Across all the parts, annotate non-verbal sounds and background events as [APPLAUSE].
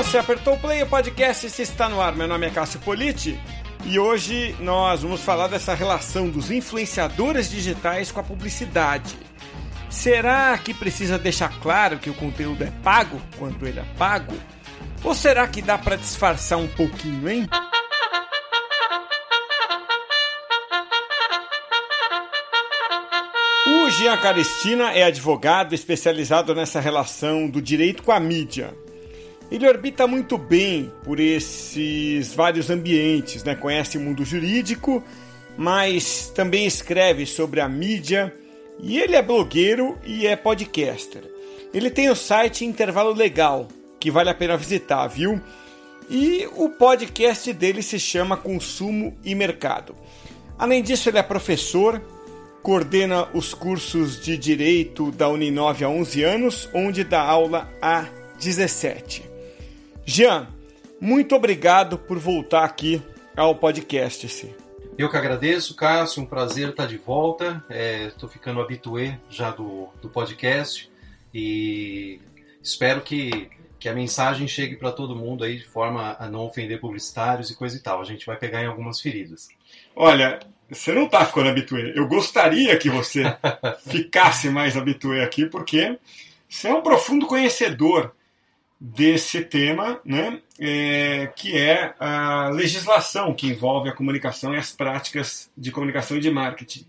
Você apertou o play, o podcast se está no ar. Meu nome é Cássio Politi e hoje nós vamos falar dessa relação dos influenciadores digitais com a publicidade. Será que precisa deixar claro que o conteúdo é pago quando ele é pago? Ou será que dá para disfarçar um pouquinho, hein? O Jean Caristina é advogado especializado nessa relação do direito com a mídia. Ele orbita muito bem por esses vários ambientes, né? conhece o mundo jurídico, mas também escreve sobre a mídia e ele é blogueiro e é podcaster. Ele tem o site Intervalo Legal, que vale a pena visitar, viu? E o podcast dele se chama Consumo e Mercado. Além disso, ele é professor, coordena os cursos de Direito da Uninove há 11 anos, onde dá aula há 17. Jean, muito obrigado por voltar aqui ao podcast. -se. Eu que agradeço, Cássio, um prazer estar de volta. Estou é, ficando habituê já do, do podcast e espero que, que a mensagem chegue para todo mundo aí de forma a não ofender publicitários e coisa e tal. A gente vai pegar em algumas feridas. Olha, você não está ficando habituê. Eu gostaria que você [LAUGHS] ficasse mais habituê aqui, porque você é um profundo conhecedor desse tema, né, é, que é a legislação que envolve a comunicação e as práticas de comunicação e de marketing.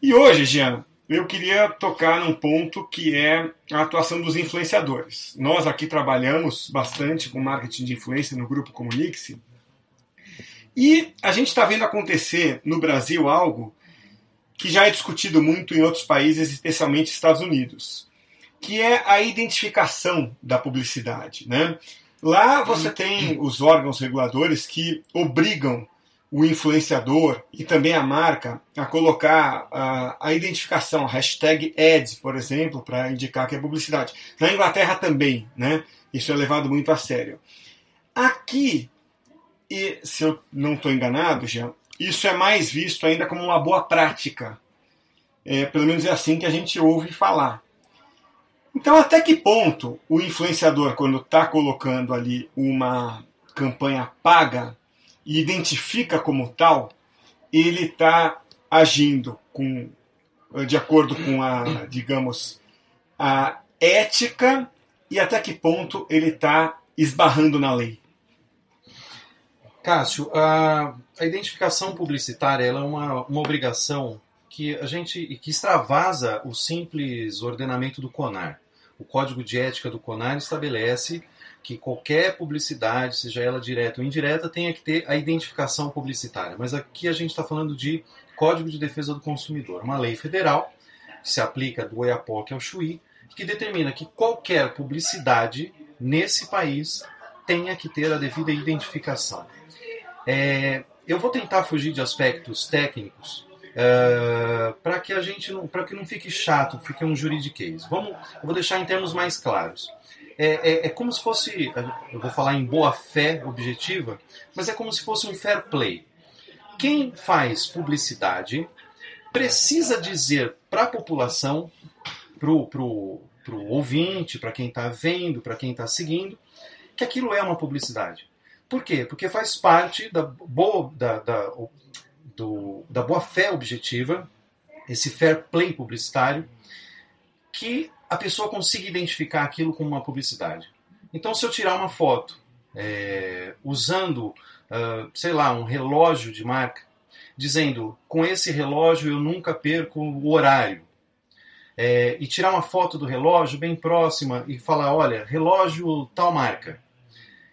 E hoje, Jean, eu queria tocar num ponto que é a atuação dos influenciadores. Nós aqui trabalhamos bastante com marketing de influência no grupo Comunique-se e a gente está vendo acontecer no Brasil algo que já é discutido muito em outros países, especialmente Estados Unidos que é a identificação da publicidade. Né? Lá você tem os órgãos reguladores que obrigam o influenciador e também a marca a colocar a, a identificação, a hashtag ads, por exemplo, para indicar que é publicidade. Na Inglaterra também, né? Isso é levado muito a sério. Aqui, e se eu não estou enganado, já, isso é mais visto ainda como uma boa prática. É, pelo menos é assim que a gente ouve falar. Então, até que ponto o influenciador, quando está colocando ali uma campanha paga e identifica como tal, ele está agindo com, de acordo com a, digamos, a ética e até que ponto ele está esbarrando na lei? Cássio, a, a identificação publicitária é uma, uma obrigação que a gente que extravasa o simples ordenamento do CONAR. O Código de Ética do CONAR estabelece que qualquer publicidade, seja ela direta ou indireta, tenha que ter a identificação publicitária. Mas aqui a gente está falando de Código de Defesa do Consumidor, uma lei federal que se aplica do Oiapoque ao Chuí, que determina que qualquer publicidade nesse país tenha que ter a devida identificação. É, eu vou tentar fugir de aspectos técnicos uh, para que a gente não, para que não fique chato, fique um juridiquês. Vamos, eu vou deixar em termos mais claros. É, é, é, como se fosse, eu vou falar em boa fé objetiva, mas é como se fosse um fair play. Quem faz publicidade precisa dizer para a população, para o pro, pro ouvinte, para quem está vendo, para quem está seguindo, que aquilo é uma publicidade. Por quê? Porque faz parte da boa, da, da, do, da boa-fé objetiva, esse fair play publicitário, que a pessoa consiga identificar aquilo como uma publicidade. Então, se eu tirar uma foto é, usando, uh, sei lá, um relógio de marca, dizendo com esse relógio eu nunca perco o horário, é, e tirar uma foto do relógio bem próxima e falar, olha, relógio tal marca,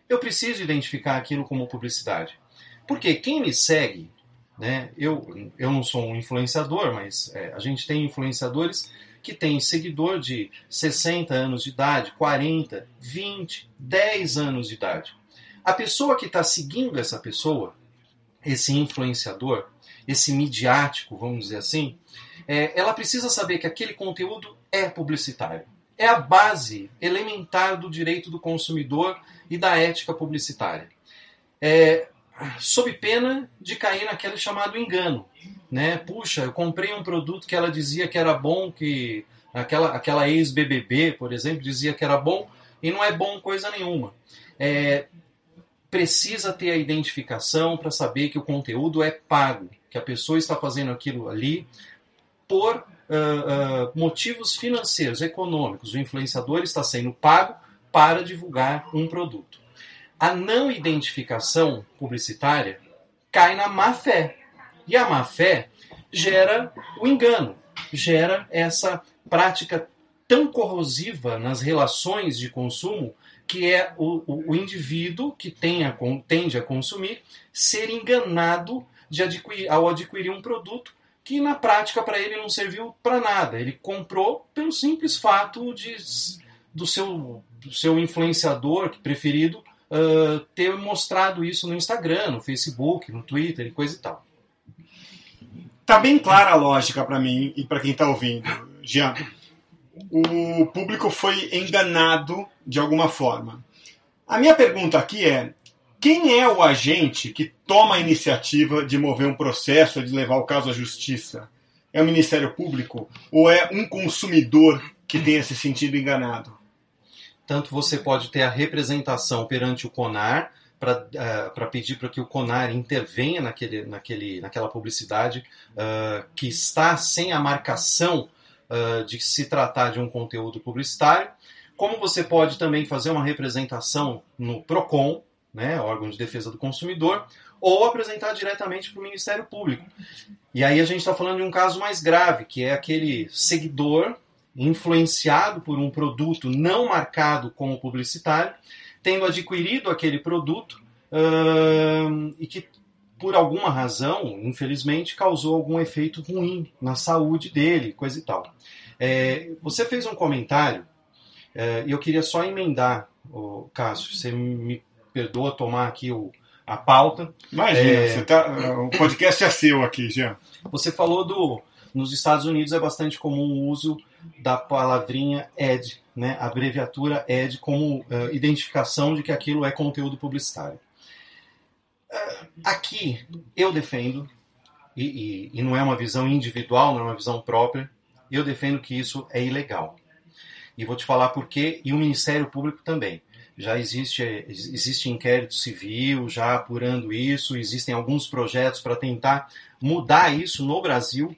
eu preciso identificar aquilo como publicidade. Porque quem me segue né? Eu, eu não sou um influenciador, mas é, a gente tem influenciadores que têm seguidor de 60 anos de idade, 40, 20, 10 anos de idade. A pessoa que está seguindo essa pessoa, esse influenciador, esse midiático, vamos dizer assim, é, ela precisa saber que aquele conteúdo é publicitário. É a base elementar do direito do consumidor e da ética publicitária. É, sob pena de cair naquele chamado engano. Né? Puxa, eu comprei um produto que ela dizia que era bom, que aquela, aquela ex-BBB, por exemplo, dizia que era bom, e não é bom coisa nenhuma. É, precisa ter a identificação para saber que o conteúdo é pago, que a pessoa está fazendo aquilo ali por uh, uh, motivos financeiros, econômicos. O influenciador está sendo pago para divulgar um produto. A não identificação publicitária cai na má fé. E a má fé gera o engano, gera essa prática tão corrosiva nas relações de consumo que é o, o, o indivíduo que tende a consumir ser enganado adquirir, ao adquirir um produto que na prática para ele não serviu para nada. Ele comprou pelo simples fato de do seu, do seu influenciador preferido uh, ter mostrado isso no Instagram, no Facebook, no Twitter e coisa e tal. Tá bem clara a lógica para mim e para quem está ouvindo, Jean o público foi enganado de alguma forma. A minha pergunta aqui é: quem é o agente que toma a iniciativa de mover um processo, de levar o caso à justiça? É o Ministério Público ou é um consumidor que tenha se sentido enganado? Tanto você pode ter a representação perante o CONAR para uh, pedir para que o CONAR intervenha naquele, naquele, naquela publicidade uh, que está sem a marcação uh, de se tratar de um conteúdo publicitário, como você pode também fazer uma representação no PROCON, né, órgão de defesa do consumidor, ou apresentar diretamente para o Ministério Público. E aí a gente está falando de um caso mais grave, que é aquele seguidor influenciado por um produto não marcado como publicitário, tendo adquirido aquele produto uh, e que por alguma razão, infelizmente, causou algum efeito ruim na saúde dele, coisa e tal. É, você fez um comentário é, e eu queria só emendar, o Cássio, você me perdoa tomar aqui o, a pauta. Imagina, é, tá, o podcast é seu aqui, Jean. Você falou do. Nos Estados Unidos é bastante comum o uso da palavrinha ED, né, abreviatura ED, como uh, identificação de que aquilo é conteúdo publicitário. Aqui eu defendo, e, e, e, não é uma visão individual, não é uma visão própria, eu defendo que isso é ilegal. E vou te falar por quê, e o Ministério Público também. Já existe, existe inquérito civil, já apurando isso, existem alguns projetos para tentar mudar isso no Brasil.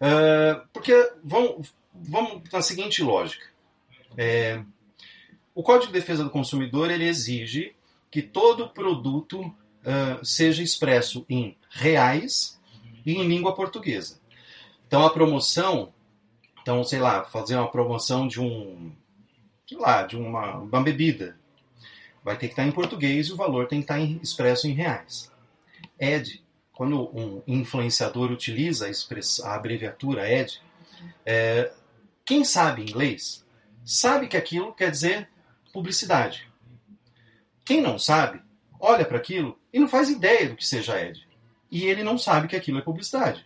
Uh, porque vamos, vamos na seguinte lógica. É, o Código de Defesa do Consumidor ele exige que todo produto uh, seja expresso em reais e em língua portuguesa. Então a promoção, então sei lá, fazer uma promoção de um, sei lá, de uma, uma bebida, vai ter que estar em português e o valor tem que estar em, expresso em reais. ED, quando um influenciador utiliza a, a abreviatura ED, é, quem sabe inglês sabe que aquilo quer dizer publicidade. Quem não sabe, olha para aquilo e não faz ideia do que seja ED. E ele não sabe que aquilo é publicidade.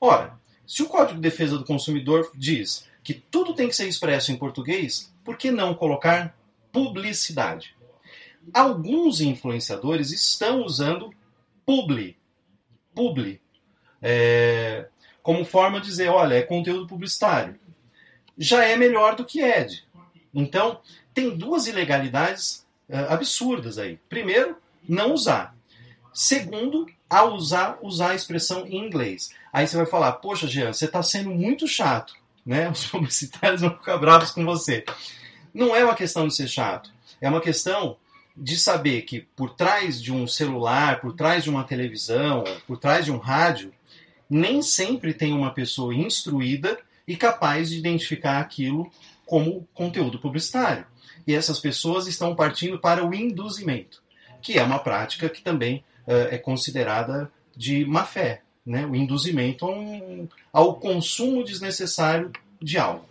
Ora, se o Código de Defesa do Consumidor diz que tudo tem que ser expresso em português, por que não colocar publicidade? Alguns influenciadores estão usando publi, publi, é, como forma de dizer, olha, é conteúdo publicitário. Já é melhor do que ED. Então, tem duas ilegalidades é, absurdas aí. Primeiro, não usar. Segundo, ao usar, usar a expressão em inglês. Aí você vai falar, poxa, Jean, você está sendo muito chato, né? Os publicitários vão ficar bravos com você. Não é uma questão de ser chato, é uma questão de saber que por trás de um celular, por trás de uma televisão, por trás de um rádio, nem sempre tem uma pessoa instruída e capaz de identificar aquilo como conteúdo publicitário. E essas pessoas estão partindo para o induzimento que é uma prática que também uh, é considerada de má fé, né? o induzimento um, ao consumo desnecessário de algo.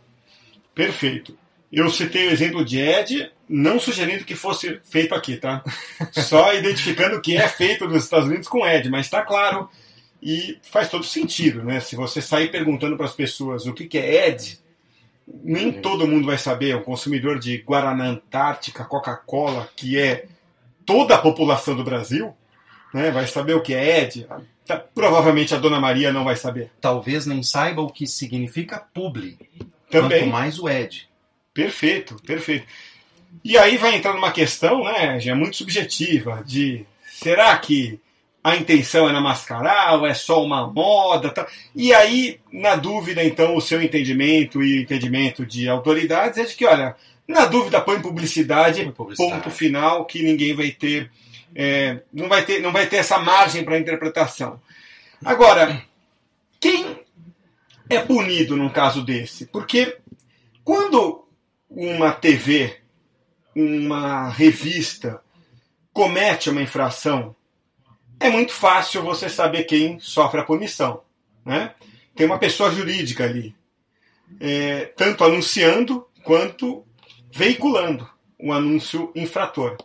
Perfeito. Eu citei o exemplo de Ed, não sugerindo que fosse feito aqui, tá? [LAUGHS] Só identificando que é feito nos Estados Unidos com Ed, mas está claro e faz todo sentido, né? Se você sair perguntando para as pessoas o que, que é Ed, nem todo mundo vai saber. Um consumidor de Guaraná Antártica, Coca-Cola, que é toda a população do Brasil né, vai saber o que é ED. Tá, provavelmente a Dona Maria não vai saber. Talvez nem saiba o que significa publi. Também. Quanto mais o ED. Perfeito, perfeito. E aí vai entrar numa questão, né, já muito subjetiva, de será que a intenção é na mascarar ou é só uma moda? Tá? E aí, na dúvida, então, o seu entendimento e o entendimento de autoridades é de que, olha, na dúvida põe publicidade, põe publicidade. ponto final, que ninguém vai ter, é, não, vai ter não vai ter essa margem para interpretação. Agora, quem é punido num caso desse? Porque quando uma TV, uma revista comete uma infração, é muito fácil você saber quem sofre a punição. Né? Tem uma pessoa jurídica ali, é, tanto anunciando quanto veiculando um anúncio infrator.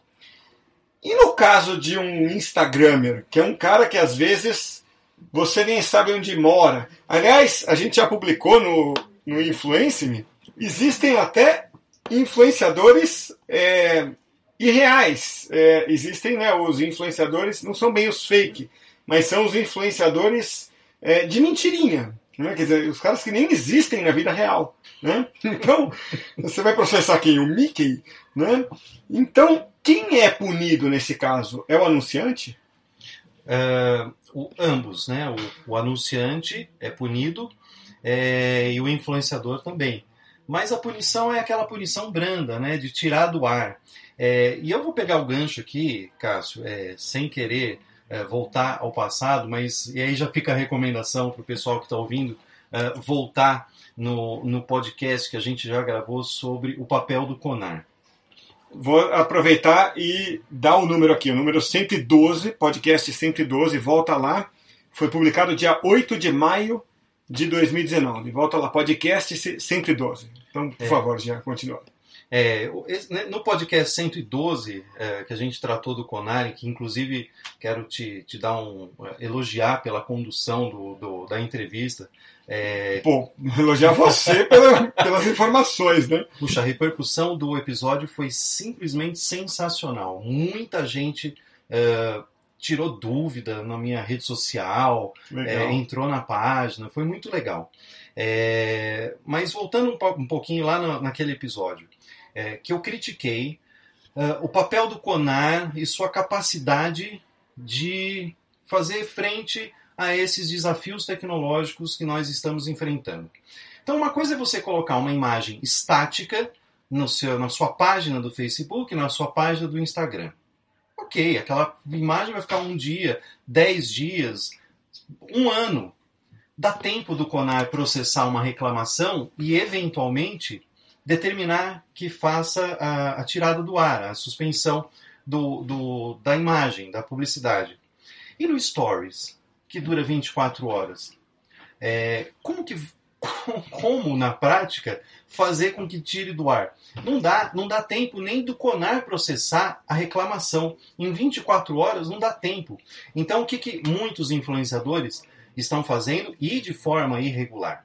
E no caso de um Instagrammer, que é um cara que às vezes você nem sabe onde mora. Aliás, a gente já publicou no, no Influence Me, existem até influenciadores é, irreais. É, existem né, os influenciadores, não são bem os fake, mas são os influenciadores é, de mentirinha. Né? Quer dizer, os caras que nem existem na vida real. Né? [LAUGHS] Então, você vai processar quem? O Mickey? Né? Então, quem é punido nesse caso? É o anunciante? Uh, o, ambos, né? O, o, anunciante é punido é, e o influenciador também. Mas a punição é aquela punição branda, né? De tirar do ar. É, e eu vou pegar o gancho aqui, Cássio, é, sem querer é, voltar ao passado, mas e aí já fica a recomendação para o pessoal que está ouvindo é, voltar no, no podcast que a gente já gravou sobre o papel do CONAR. Vou aproveitar e dar o número aqui, o número 112, podcast 112, volta lá. Foi publicado dia 8 de maio de 2019. Volta lá, podcast 112. Então, por é. favor, já continua. É, né, no podcast 112, é, que a gente tratou do Conari, que inclusive quero te, te dar um. elogiar pela condução do, do da entrevista. É... Pô, elogiar você [LAUGHS] pela, pelas informações, né? Puxa, a repercussão do episódio foi simplesmente sensacional. Muita gente. É, tirou dúvida na minha rede social, é, entrou na página, foi muito legal. É, mas voltando um, um pouquinho lá naquele episódio, é, que eu critiquei uh, o papel do CONAR e sua capacidade de fazer frente a esses desafios tecnológicos que nós estamos enfrentando. Então, uma coisa é você colocar uma imagem estática no seu, na sua página do Facebook, na sua página do Instagram. Ok, aquela imagem vai ficar um dia, dez dias, um ano. Dá tempo do CONAR processar uma reclamação e, eventualmente, determinar que faça a, a tirada do ar, a suspensão do, do, da imagem, da publicidade. E no Stories, que dura 24 horas? É, como que [LAUGHS] como na prática fazer com que tire do ar? Não dá, não dá tempo nem do CONAR processar a reclamação. Em 24 horas não dá tempo. Então o que, que muitos influenciadores estão fazendo e de forma irregular?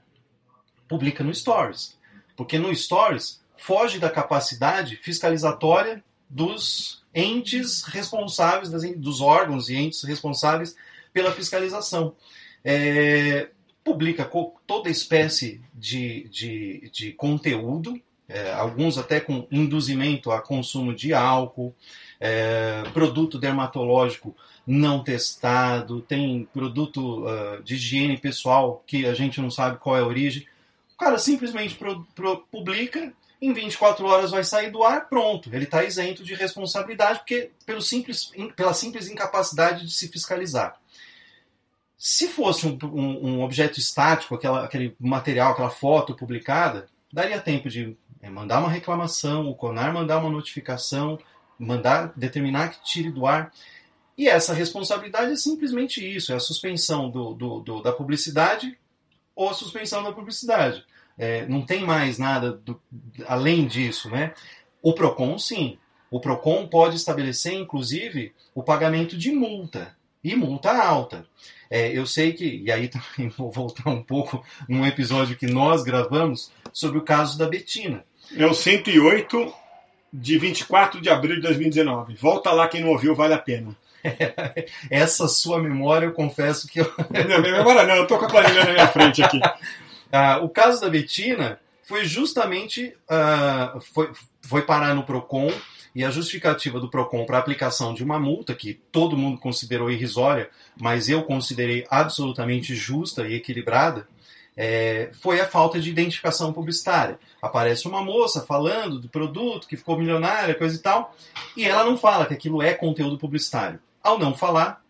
Publica no Stories. Porque no Stories foge da capacidade fiscalizatória dos entes responsáveis, dos órgãos e entes responsáveis pela fiscalização. É, publica toda espécie de, de, de conteúdo, é, alguns até com induzimento a consumo de álcool, é, produto dermatológico não testado, tem produto uh, de higiene pessoal que a gente não sabe qual é a origem. O cara simplesmente pro, pro, publica, em 24 horas vai sair do ar, pronto. Ele está isento de responsabilidade porque pelo simples, pela simples incapacidade de se fiscalizar. Se fosse um, um, um objeto estático, aquela, aquele material, aquela foto publicada, daria tempo de é, mandar uma reclamação, o CONAR mandar uma notificação, mandar determinar que tire do ar. E essa responsabilidade é simplesmente isso: é a suspensão do, do, do da publicidade ou a suspensão da publicidade. É, não tem mais nada do, além disso, né? O PROCON, sim. O PROCON pode estabelecer, inclusive, o pagamento de multa, e multa alta. É, eu sei que, e aí [LAUGHS] também vou voltar um pouco num episódio que nós gravamos sobre o caso da Betina. É o 108 de 24 de abril de 2019. Volta lá quem não ouviu, vale a pena. Essa sua memória, eu confesso que eu. [LAUGHS] Não, minha memória não, eu tô com a planilha na minha frente aqui. [LAUGHS] ah, o caso da Betina foi justamente uh, foi, foi parar no Procon e a justificativa do Procon para a aplicação de uma multa que todo mundo considerou irrisória, mas eu considerei absolutamente justa e equilibrada, é, foi a falta de identificação publicitária. Aparece uma moça falando do produto que ficou milionária, coisa e tal, e ela não fala que aquilo é conteúdo publicitário. Ao não falar,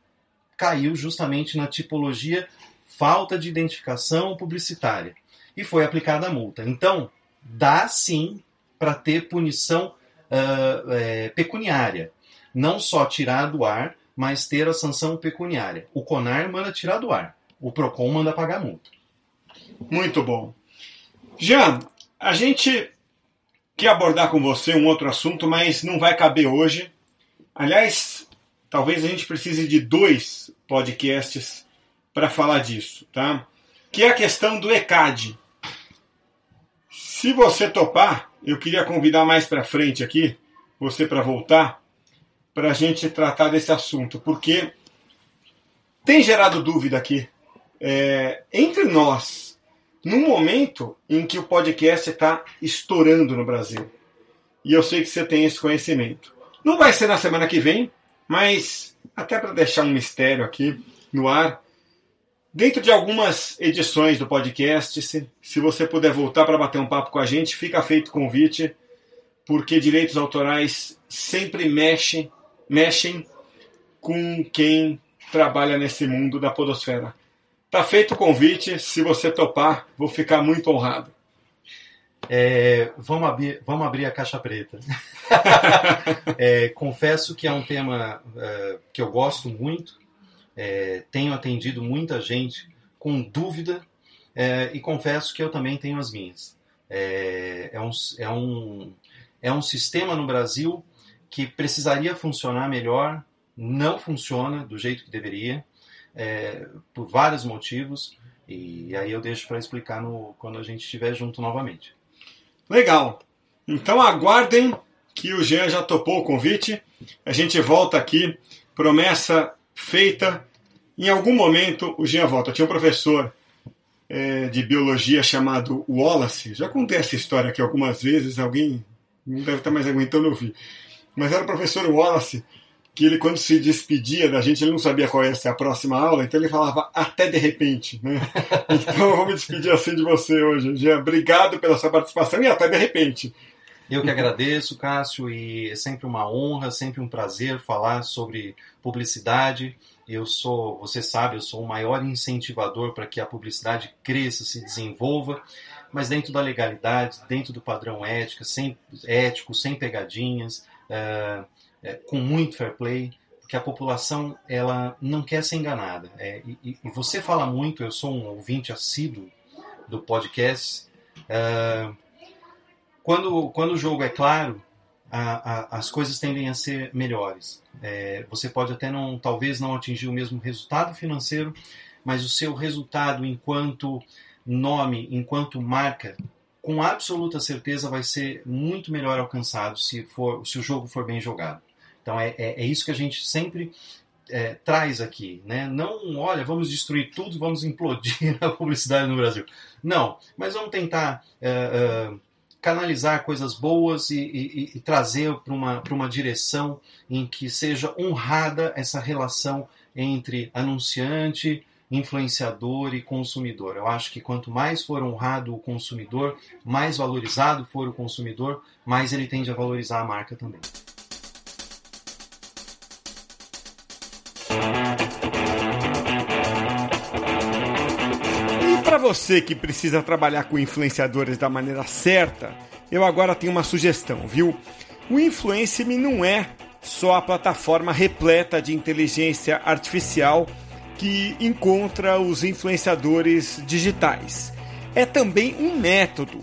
caiu justamente na tipologia falta de identificação publicitária e foi aplicada a multa. Então, dá sim para ter punição uh, é, pecuniária. Não só tirar do ar, mas ter a sanção pecuniária. O CONAR manda tirar do ar, o PROCON manda pagar multa. Muito bom. Jean, a gente quer abordar com você um outro assunto, mas não vai caber hoje. Aliás, talvez a gente precise de dois podcasts para falar disso, tá? Que é a questão do ECAD. Se você topar, eu queria convidar mais para frente aqui, você para voltar, para a gente tratar desse assunto, porque tem gerado dúvida aqui é, entre nós num momento em que o podcast está estourando no Brasil. E eu sei que você tem esse conhecimento. Não vai ser na semana que vem, mas até para deixar um mistério aqui no ar, dentro de algumas edições do podcast, se, se você puder voltar para bater um papo com a gente, fica feito o convite, porque direitos autorais sempre mexem, mexem com quem trabalha nesse mundo da podosfera. Tá feito o convite. Se você topar, vou ficar muito honrado. É, vamos, abrir, vamos abrir a caixa preta. [LAUGHS] é, confesso que é um tema é, que eu gosto muito. É, tenho atendido muita gente com dúvida é, e confesso que eu também tenho as minhas. É, é, um, é, um, é um sistema no Brasil que precisaria funcionar melhor, não funciona do jeito que deveria por vários motivos. E aí eu deixo para explicar no, quando a gente estiver junto novamente. Legal. Então aguardem que o Jean já topou o convite. A gente volta aqui. Promessa feita. Em algum momento o Jean volta. Tinha um professor é, de biologia chamado Wallace. Já contei essa história aqui algumas vezes. Alguém não deve estar mais aguentando ouvir. Mas era o professor Wallace que ele, quando se despedia da gente, ele não sabia qual ia ser a próxima aula, então ele falava até de repente. Né? [LAUGHS] Então eu vou me despedir assim de você hoje. Jean, obrigado pela sua participação e até de repente. Eu que agradeço, Cássio, e é sempre uma honra, sempre um prazer falar sobre publicidade. Eu sou, você sabe, eu sou o maior incentivador para que a publicidade cresça, se desenvolva, mas dentro da legalidade, dentro do padrão ético, sem, ético, sem pegadinhas. Uh, é, com muito fair play, porque a população ela não quer ser enganada. É, e, e, você fala muito, eu sou um ouvinte assíduo do podcast. É, quando, quando o jogo é claro, a, a, as coisas tendem a ser melhores. É, você pode até não, talvez não atingir o mesmo resultado financeiro, mas o seu resultado enquanto nome, enquanto marca, com absoluta certeza vai ser muito melhor alcançado se, for, se o jogo for bem jogado. Então é, é, é isso que a gente sempre é, traz aqui, né? Não, olha, vamos destruir tudo, vamos implodir [LAUGHS] a publicidade no Brasil. Não, mas vamos tentar é, é, canalizar coisas boas e, e, e trazer para uma, uma direção em que seja honrada essa relação entre anunciante, influenciador e consumidor. Eu acho que quanto mais for honrado o consumidor, mais valorizado for o consumidor, mais ele tende a valorizar a marca também. Você que precisa trabalhar com influenciadores da maneira certa, eu agora tenho uma sugestão, viu? O Influence-me não é só a plataforma repleta de inteligência artificial que encontra os influenciadores digitais. É também um método,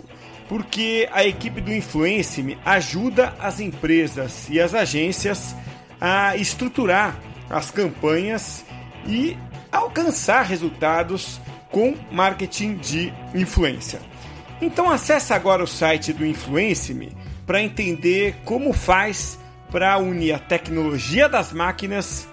porque a equipe do Influence-me ajuda as empresas e as agências a estruturar as campanhas e alcançar resultados com marketing de influência. Então acesse agora o site do Influence-me para entender como faz para unir a tecnologia das máquinas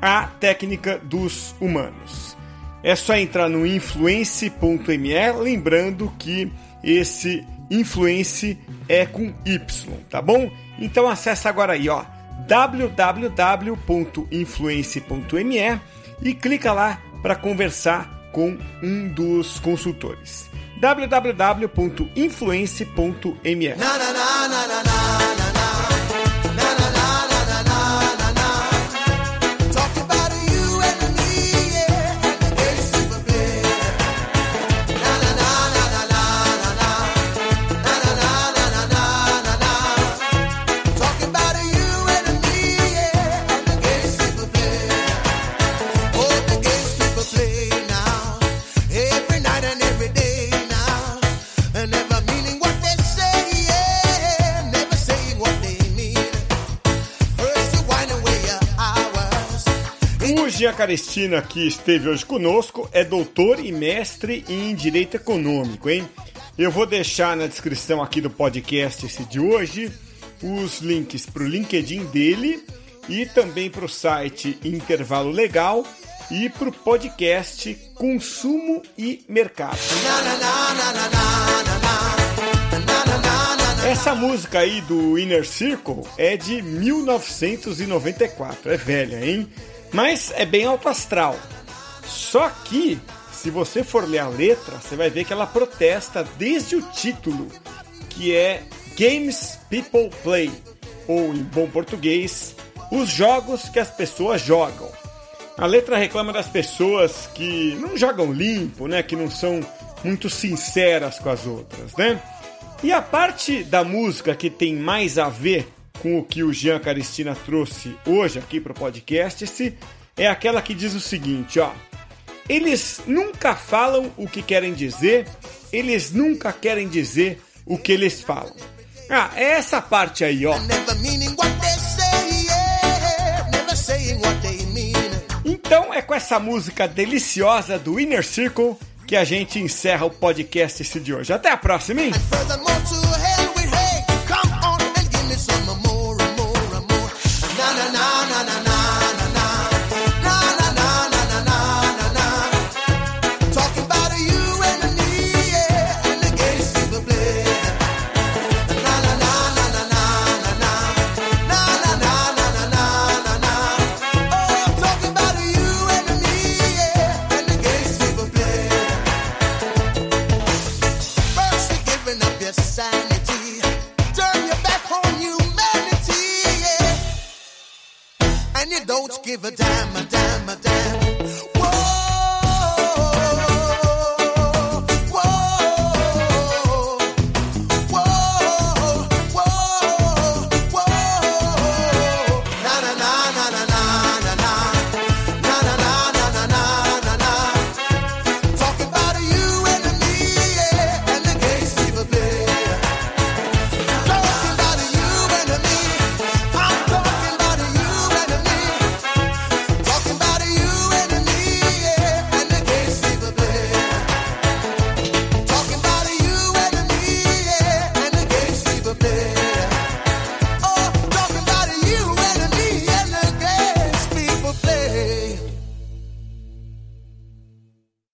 à técnica dos humanos. é só entrar no influence.me, lembrando que esse influence é com Y, tá bom? Então acessa agora aí, ó, www.influence.me e clica lá para conversar com um dos consultores. www.influence.me. Jean Carestina, que esteve hoje conosco, é doutor e mestre em Direito Econômico, hein? Eu vou deixar na descrição aqui do podcast esse de hoje os links para o LinkedIn dele e também para o site Intervalo Legal e para o podcast Consumo e Mercado. Essa música aí do Inner Circle é de 1994, é velha, hein? Mas é bem alto astral. Só que, se você for ler a letra, você vai ver que ela protesta desde o título, que é Games People Play, ou em bom português, os jogos que as pessoas jogam. A letra reclama das pessoas que não jogam limpo, né, que não são muito sinceras com as outras, né? E a parte da música que tem mais a ver com o que o Jean Caristina trouxe hoje aqui para o podcast é aquela que diz o seguinte, ó. Eles nunca falam o que querem dizer, eles nunca querem dizer o que eles falam. Ah, é essa parte aí, ó. Então é com essa música deliciosa do Inner Circle que a gente encerra o podcast de hoje. Até a próxima, hein?